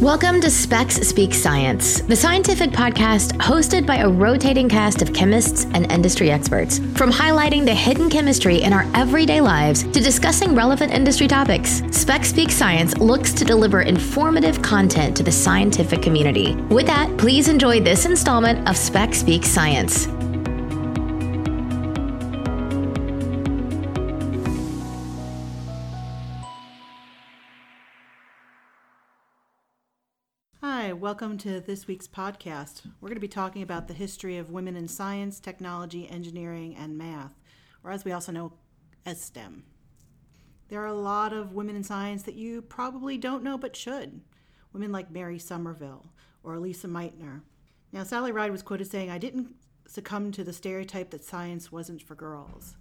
Welcome to SPEX Speak Science, the scientific podcast hosted by a rotating cast of chemists and industry experts. From highlighting the hidden chemistry in our everyday lives to discussing relevant industry topics, SPEX Speak Science looks to deliver informative content to the scientific community. With that, please enjoy this installment of SPEX Speak Science. Welcome to this week's podcast. We're going to be talking about the history of women in science, technology, engineering, and math, or as we also know as STEM. There are a lot of women in science that you probably don't know but should. Women like Mary Somerville or Lise Meitner. Now, Sally Ride was quoted saying, I didn't succumb to the stereotype that science wasn't for girls.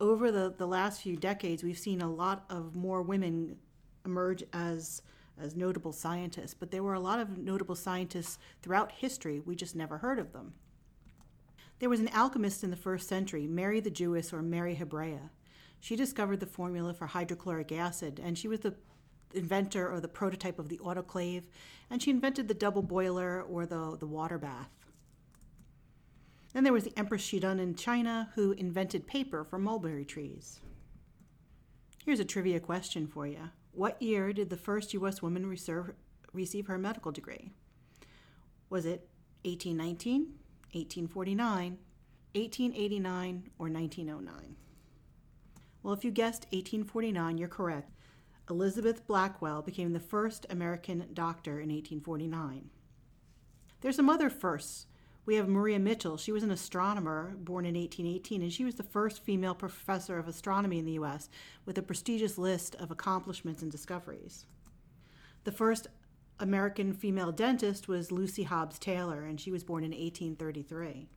Over the, the last few decades, we've seen a lot of more women emerge as as notable scientists, but there were a lot of notable scientists throughout history. We just never heard of them. There was an alchemist in the first century, Mary the Jewess or Mary Hebraea. She discovered the formula for hydrochloric acid, and she was the inventor or the prototype of the autoclave, and she invented the double boiler or the, the water bath. Then there was the Empress Shidun in China, who invented paper from mulberry trees. Here's a trivia question for you. What year did the first U.S. woman reserve, receive her medical degree? Was it 1819, 1849, 1889, or 1909? Well, if you guessed 1849, you're correct. Elizabeth Blackwell became the first American doctor in 1849. There's some other firsts we have Maria Mitchell. She was an astronomer born in 1818, and she was the first female professor of astronomy in the U.S. with a prestigious list of accomplishments and discoveries. The first American female dentist was Lucy Hobbs Taylor, and she was born in 1833.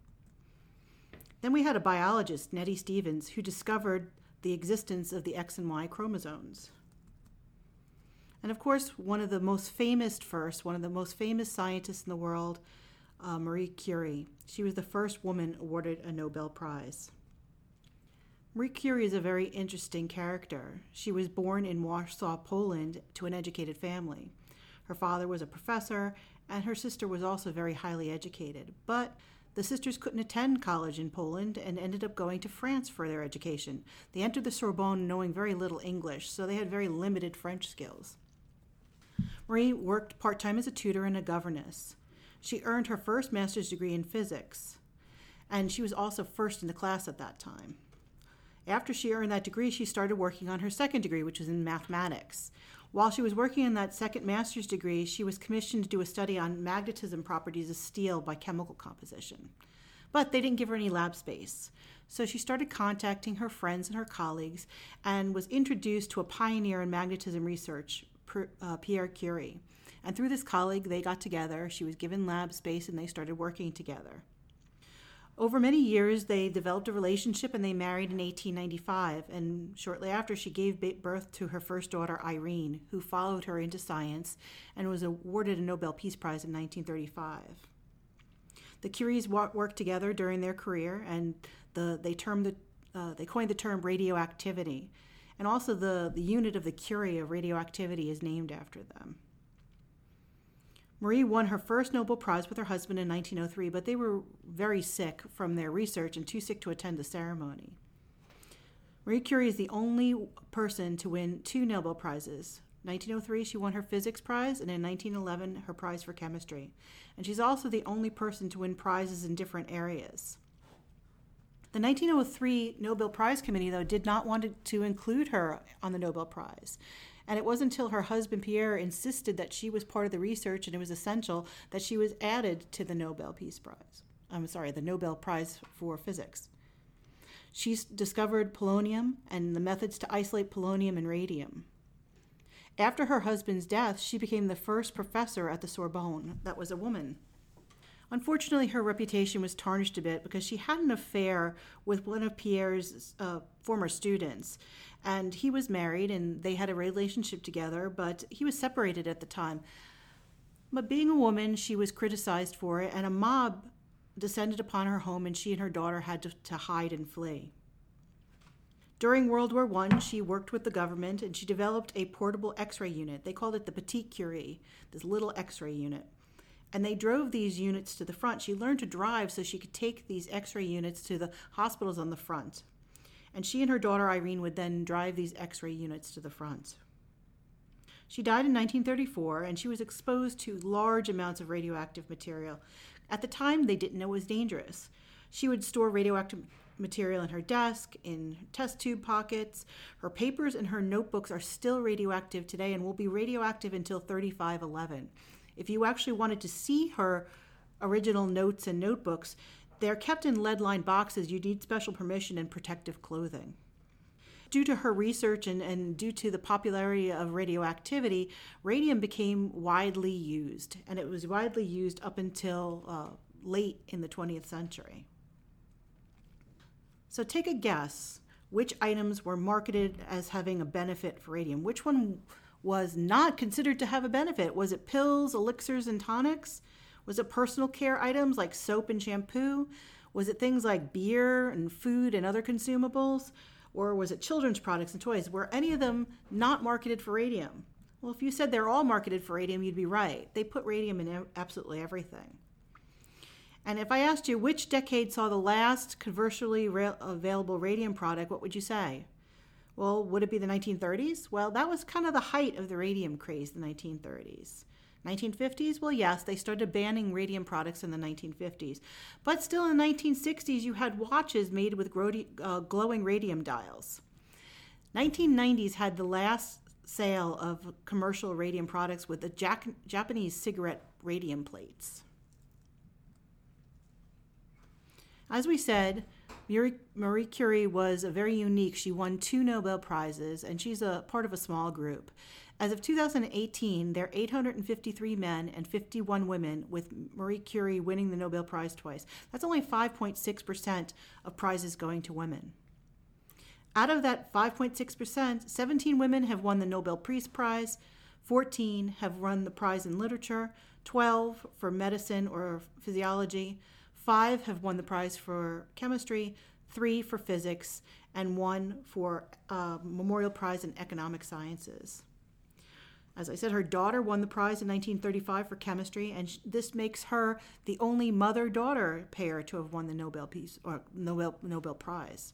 Then we had a biologist, Nettie Stevens, who discovered the existence of the X and Y chromosomes. And of course, one of the most famous first, one of the most famous scientists in the world, uh, Marie Curie. She was the first woman awarded a Nobel Prize. Marie Curie is a very interesting character. She was born in Warsaw, Poland, to an educated family. Her father was a professor, and her sister was also very highly educated. But the sisters couldn't attend college in Poland and ended up going to France for their education. They entered the Sorbonne knowing very little English, so they had very limited French skills. Marie worked part time as a tutor and a governess. She earned her first master's degree in physics, and she was also first in the class at that time. After she earned that degree, she started working on her second degree, which was in mathematics. While she was working on that second master's degree, she was commissioned to do a study on magnetism properties of steel by chemical composition. But they didn't give her any lab space. So she started contacting her friends and her colleagues and was introduced to a pioneer in magnetism research, uh, Pierre Curie. And through this colleague, they got together. She was given lab space and they started working together. Over many years, they developed a relationship and they married in 1895. And shortly after, she gave birth to her first daughter, Irene, who followed her into science and was awarded a Nobel Peace Prize in 1935. The Curies worked together during their career, and the, they termed the, uh, they coined the term radioactivity, and also the, the unit of the Curie of radioactivity is named after them. Marie won her first Nobel Prize with her husband in 1903, but they were very sick from their research and too sick to attend the ceremony. Marie Curie is the only person to win two Nobel Prizes. 1903, she won her physics prize, and in 1911, her prize for chemistry. And she's also the only person to win prizes in different areas. The 1903 Nobel Prize Committee, though, did not want to include her on the Nobel Prize. And it wasn't until her husband Pierre insisted that she was part of the research and it was essential that she was added to the Nobel Peace Prize. I'm sorry, the Nobel Prize for Physics. She discovered polonium and the methods to isolate polonium and radium. After her husband's death, she became the first professor at the Sorbonne that was a woman. Unfortunately, her reputation was tarnished a bit because she had an affair with one of Pierre's uh, former students. And he was married and they had a relationship together, but he was separated at the time. But being a woman, she was criticized for it, and a mob descended upon her home, and she and her daughter had to, to hide and flee. During World War I, she worked with the government and she developed a portable x ray unit. They called it the Petite Curie, this little x ray unit. And they drove these units to the front. She learned to drive so she could take these x ray units to the hospitals on the front. And she and her daughter Irene would then drive these x ray units to the front. She died in 1934 and she was exposed to large amounts of radioactive material. At the time, they didn't know it was dangerous. She would store radioactive material in her desk, in test tube pockets. Her papers and her notebooks are still radioactive today and will be radioactive until 3511. If you actually wanted to see her original notes and notebooks, they're kept in lead lined boxes. You need special permission and protective clothing. Due to her research and, and due to the popularity of radioactivity, radium became widely used, and it was widely used up until uh, late in the 20th century. So take a guess which items were marketed as having a benefit for radium. Which one was not considered to have a benefit? Was it pills, elixirs, and tonics? Was it personal care items like soap and shampoo? Was it things like beer and food and other consumables? Or was it children's products and toys? Were any of them not marketed for radium? Well, if you said they're all marketed for radium, you'd be right. They put radium in absolutely everything. And if I asked you which decade saw the last commercially available radium product, what would you say? Well, would it be the 1930s? Well, that was kind of the height of the radium craze, the 1930s. 1950s? Well, yes, they started banning radium products in the 1950s. But still in the 1960s, you had watches made with uh, glowing radium dials. 1990s had the last sale of commercial radium products with the Jack- Japanese cigarette radium plates. As we said, Marie Curie was a very unique. She won two Nobel Prizes, and she's a part of a small group. As of 2018, there are 853 men and 51 women, with Marie Curie winning the Nobel Prize twice. That's only 5.6% of prizes going to women. Out of that 5.6%, 17 women have won the Nobel Peace Prize, 14 have won the prize in literature, 12 for medicine or physiology, Five have won the prize for chemistry, three for physics, and one for uh, Memorial Prize in Economic Sciences. As I said, her daughter won the prize in 1935 for chemistry, and sh- this makes her the only mother-daughter pair to have won the Nobel Peace or Nobel Nobel Prize.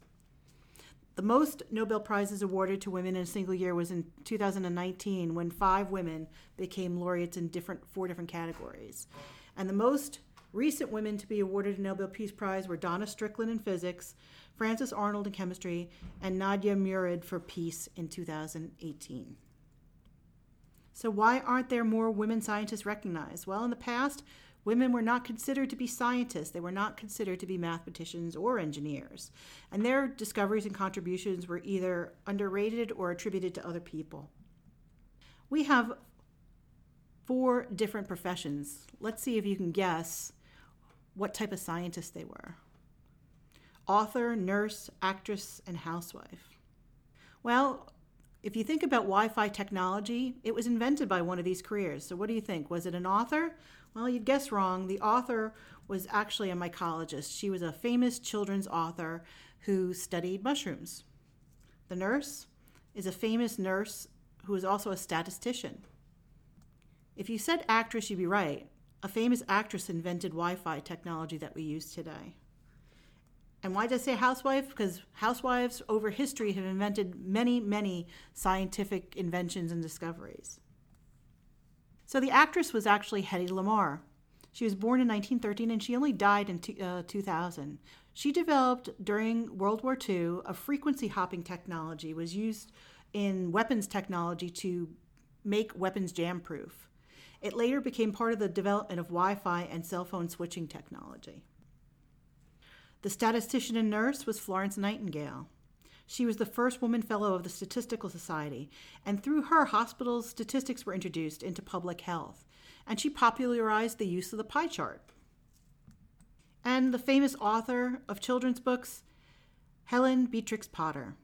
The most Nobel Prizes awarded to women in a single year was in 2019, when five women became laureates in different four different categories, and the most Recent women to be awarded a Nobel Peace Prize were Donna Strickland in physics, Frances Arnold in chemistry, and Nadia Murad for peace in 2018. So, why aren't there more women scientists recognized? Well, in the past, women were not considered to be scientists, they were not considered to be mathematicians or engineers, and their discoveries and contributions were either underrated or attributed to other people. We have four different professions. Let's see if you can guess what type of scientist they were author, nurse, actress, and housewife. Well, if you think about Wi Fi technology, it was invented by one of these careers. So, what do you think? Was it an author? Well, you'd guess wrong. The author was actually a mycologist. She was a famous children's author who studied mushrooms. The nurse is a famous nurse who is also a statistician. If you said actress, you'd be right. A famous actress invented Wi Fi technology that we use today. And why did I say housewife? Because housewives over history have invented many, many scientific inventions and discoveries. So the actress was actually Hedy Lamarr. She was born in 1913 and she only died in uh, 2000. She developed during World War II a frequency hopping technology was used in weapons technology to make weapons jam proof. It later became part of the development of Wi Fi and cell phone switching technology. The statistician and nurse was Florence Nightingale. She was the first woman fellow of the Statistical Society, and through her, hospital statistics were introduced into public health, and she popularized the use of the pie chart. And the famous author of children's books, Helen Beatrix Potter.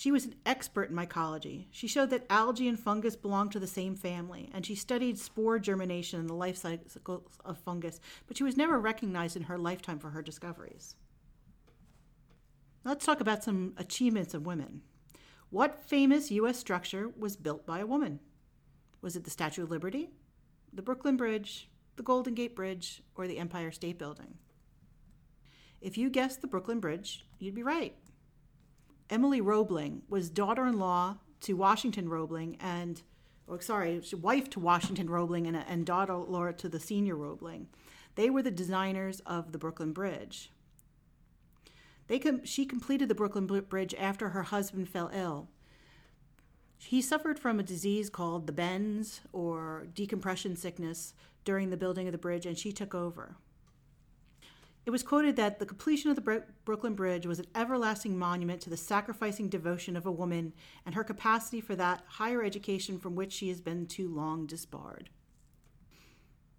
She was an expert in mycology. She showed that algae and fungus belong to the same family, and she studied spore germination and the life cycle of fungus, but she was never recognized in her lifetime for her discoveries. Let's talk about some achievements of women. What famous U.S. structure was built by a woman? Was it the Statue of Liberty, the Brooklyn Bridge, the Golden Gate Bridge, or the Empire State Building? If you guessed the Brooklyn Bridge, you'd be right. Emily Roebling was daughter in law to Washington Roebling and, oh, sorry, wife to Washington Roebling and, and daughter in law to the senior Roebling. They were the designers of the Brooklyn Bridge. They com- she completed the Brooklyn Bridge after her husband fell ill. He suffered from a disease called the bends or decompression sickness during the building of the bridge, and she took over. It was quoted that the completion of the Brooklyn Bridge was an everlasting monument to the sacrificing devotion of a woman and her capacity for that higher education from which she has been too long disbarred.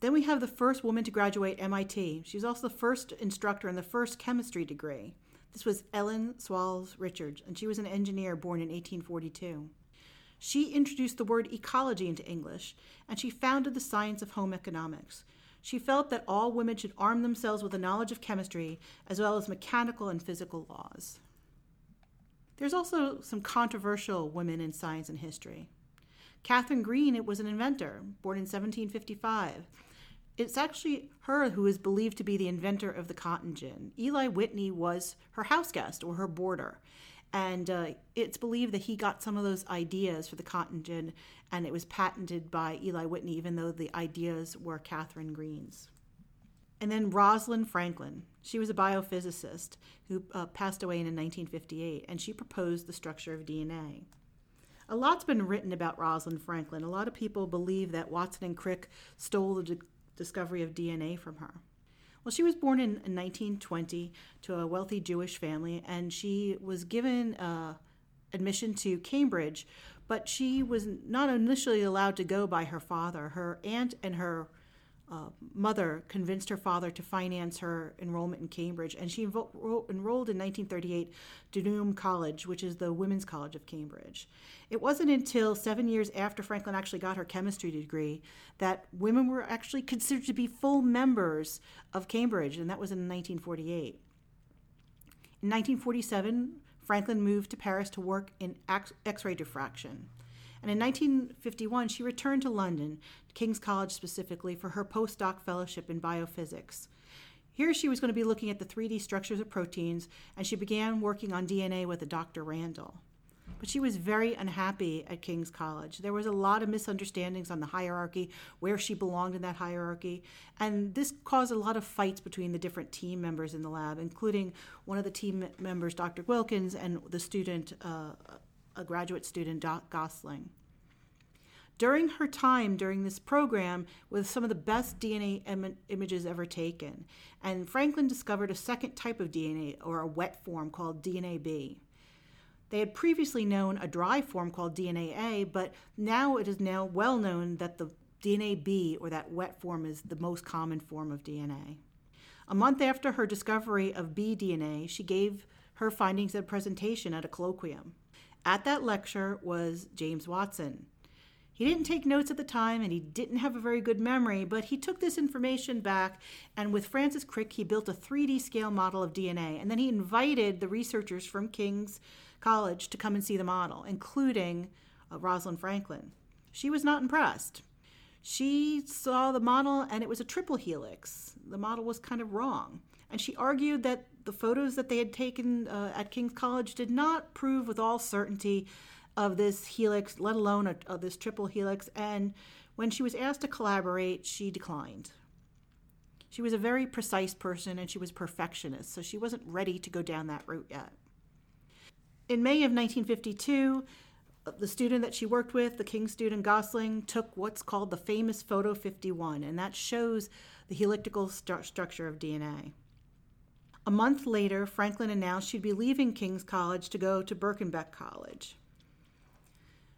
Then we have the first woman to graduate MIT. She was also the first instructor in the first chemistry degree. This was Ellen Swallows Richards, and she was an engineer born in 1842. She introduced the word ecology into English, and she founded the science of home economics. She felt that all women should arm themselves with a knowledge of chemistry as well as mechanical and physical laws. There's also some controversial women in science and history. Catherine Greene was an inventor, born in 1755. It's actually her who is believed to be the inventor of the cotton gin. Eli Whitney was her houseguest or her boarder. And uh, it's believed that he got some of those ideas for the cotton gin, and it was patented by Eli Whitney, even though the ideas were Catherine Greene's. And then Rosalind Franklin. She was a biophysicist who uh, passed away in 1958, and she proposed the structure of DNA. A lot's been written about Rosalind Franklin. A lot of people believe that Watson and Crick stole the discovery of DNA from her. Well, she was born in, in 1920 to a wealthy Jewish family, and she was given uh, admission to Cambridge, but she was not initially allowed to go by her father. Her aunt and her uh, mother convinced her father to finance her enrollment in Cambridge, and she enrolled in 1938 to Newnham College, which is the Women's College of Cambridge. It wasn't until seven years after Franklin actually got her chemistry degree that women were actually considered to be full members of Cambridge, and that was in 1948. In 1947, Franklin moved to Paris to work in X ray diffraction. And in 1951, she returned to London, King's College specifically, for her postdoc fellowship in biophysics. Here she was going to be looking at the 3D structures of proteins, and she began working on DNA with a Dr. Randall. But she was very unhappy at King's College. There was a lot of misunderstandings on the hierarchy, where she belonged in that hierarchy, and this caused a lot of fights between the different team members in the lab, including one of the team members, Dr. Wilkins, and the student, uh, a graduate student, Doc Gosling. During her time during this program with some of the best DNA Im- images ever taken, and Franklin discovered a second type of DNA, or a wet form called DNA B. They had previously known a dry form called DNA A, but now it is now well known that the DNA B, or that wet form, is the most common form of DNA. A month after her discovery of B DNA, she gave her findings at a presentation at a colloquium. At that lecture was James Watson. He didn't take notes at the time and he didn't have a very good memory, but he took this information back and with Francis Crick, he built a 3D scale model of DNA. And then he invited the researchers from King's College to come and see the model, including uh, Rosalind Franklin. She was not impressed. She saw the model and it was a triple helix. The model was kind of wrong. And she argued that the photos that they had taken uh, at King's College did not prove with all certainty of this helix, let alone a, of this triple helix. And when she was asked to collaborate, she declined. She was a very precise person and she was perfectionist, so she wasn't ready to go down that route yet. In May of 1952, the student that she worked with, the King student Gosling, took what's called the famous Photo 51, and that shows the helical st- structure of DNA. A month later, Franklin announced she'd be leaving King's College to go to Birkenbeck College.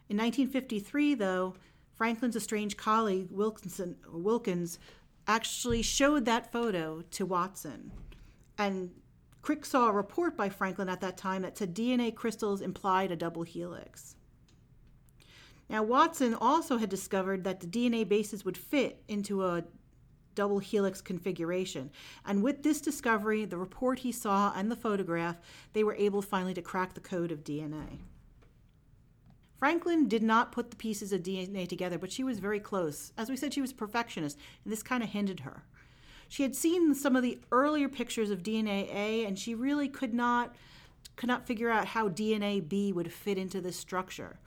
In 1953, though, Franklin's estranged colleague Wilkinson, Wilkins actually showed that photo to Watson. And Crick saw a report by Franklin at that time that said DNA crystals implied a double helix. Now, Watson also had discovered that the DNA bases would fit into a double helix configuration. And with this discovery, the report he saw, and the photograph, they were able finally to crack the code of DNA. Franklin did not put the pieces of DNA together, but she was very close. As we said, she was a perfectionist, and this kind of hindered her. She had seen some of the earlier pictures of DNA A, and she really could not could not figure out how DNA B would fit into this structure.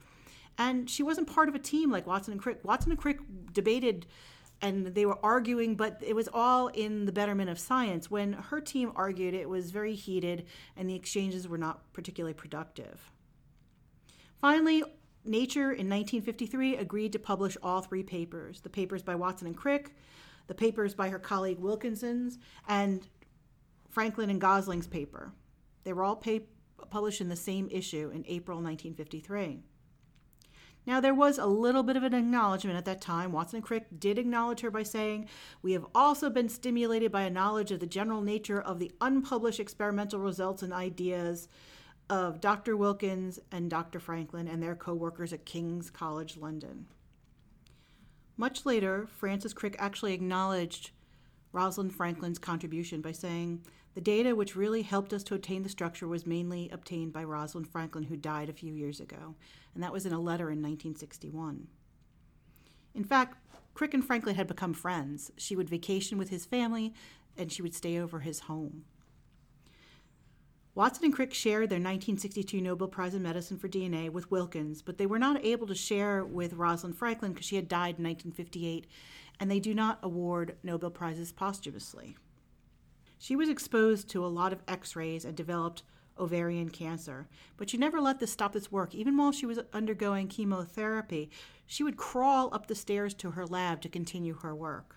And she wasn't part of a team like Watson and Crick. Watson and Crick debated and they were arguing, but it was all in the betterment of science. When her team argued, it was very heated and the exchanges were not particularly productive. Finally, Nature in 1953 agreed to publish all three papers the papers by Watson and Crick, the papers by her colleague Wilkinson's, and Franklin and Gosling's paper. They were all pay- published in the same issue in April 1953. Now, there was a little bit of an acknowledgement at that time. Watson and Crick did acknowledge her by saying, We have also been stimulated by a knowledge of the general nature of the unpublished experimental results and ideas of Dr. Wilkins and Dr. Franklin and their co workers at King's College London. Much later, Francis Crick actually acknowledged Rosalind Franklin's contribution by saying, The data which really helped us to attain the structure was mainly obtained by Rosalind Franklin, who died a few years ago, and that was in a letter in 1961. In fact, Crick and Franklin had become friends. She would vacation with his family, and she would stay over his home. Watson and Crick shared their 1962 Nobel Prize in Medicine for DNA with Wilkins, but they were not able to share with Rosalind Franklin because she had died in 1958, and they do not award Nobel Prizes posthumously. She was exposed to a lot of x rays and developed ovarian cancer, but she never let this stop its work. Even while she was undergoing chemotherapy, she would crawl up the stairs to her lab to continue her work.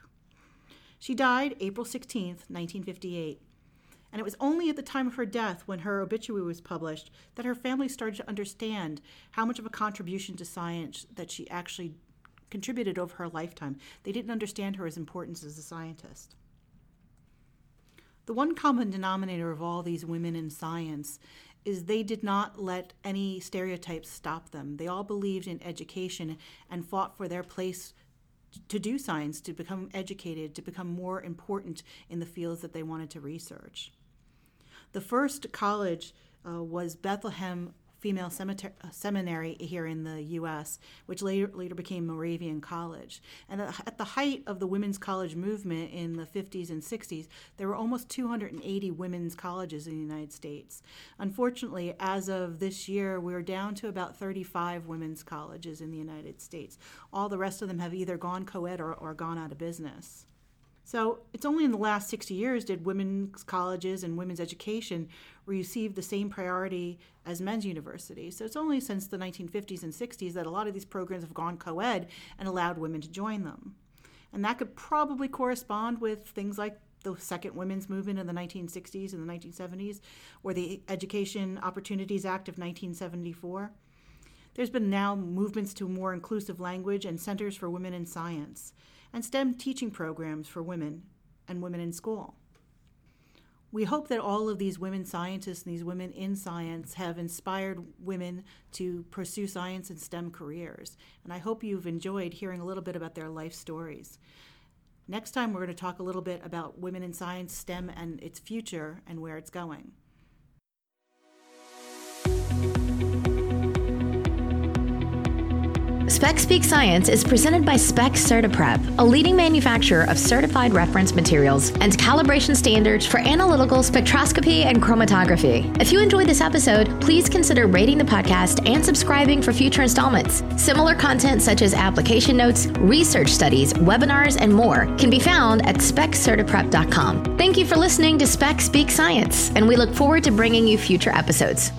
She died April 16, 1958 and it was only at the time of her death, when her obituary was published, that her family started to understand how much of a contribution to science that she actually contributed over her lifetime. They didn't understand her as importance as a scientist. The one common denominator of all these women in science is they did not let any stereotypes stop them. They all believed in education and fought for their place to do science, to become educated, to become more important in the fields that they wanted to research. The first college uh, was Bethlehem Female uh, Seminary here in the U.S., which later, later became Moravian College. And at the height of the women's college movement in the 50s and 60s, there were almost 280 women's colleges in the United States. Unfortunately, as of this year, we're down to about 35 women's colleges in the United States. All the rest of them have either gone co ed or, or gone out of business. So it's only in the last 60 years did women's colleges and women's education receive the same priority as men's universities. So it's only since the 1950s and 60s that a lot of these programs have gone co ed and allowed women to join them. And that could probably correspond with things like the second women's movement in the 1960s and the 1970s, or the Education Opportunities Act of 1974. There's been now movements to more inclusive language and centers for women in science and STEM teaching programs for women and women in school. We hope that all of these women scientists and these women in science have inspired women to pursue science and STEM careers. And I hope you've enjoyed hearing a little bit about their life stories. Next time, we're going to talk a little bit about women in science, STEM, and its future and where it's going. SPEX Speak Science is presented by SPEX CertiPrep, a leading manufacturer of certified reference materials and calibration standards for analytical spectroscopy and chromatography. If you enjoyed this episode, please consider rating the podcast and subscribing for future installments. Similar content such as application notes, research studies, webinars, and more can be found at spexcertiprep.com. Thank you for listening to SPEX Speak Science, and we look forward to bringing you future episodes.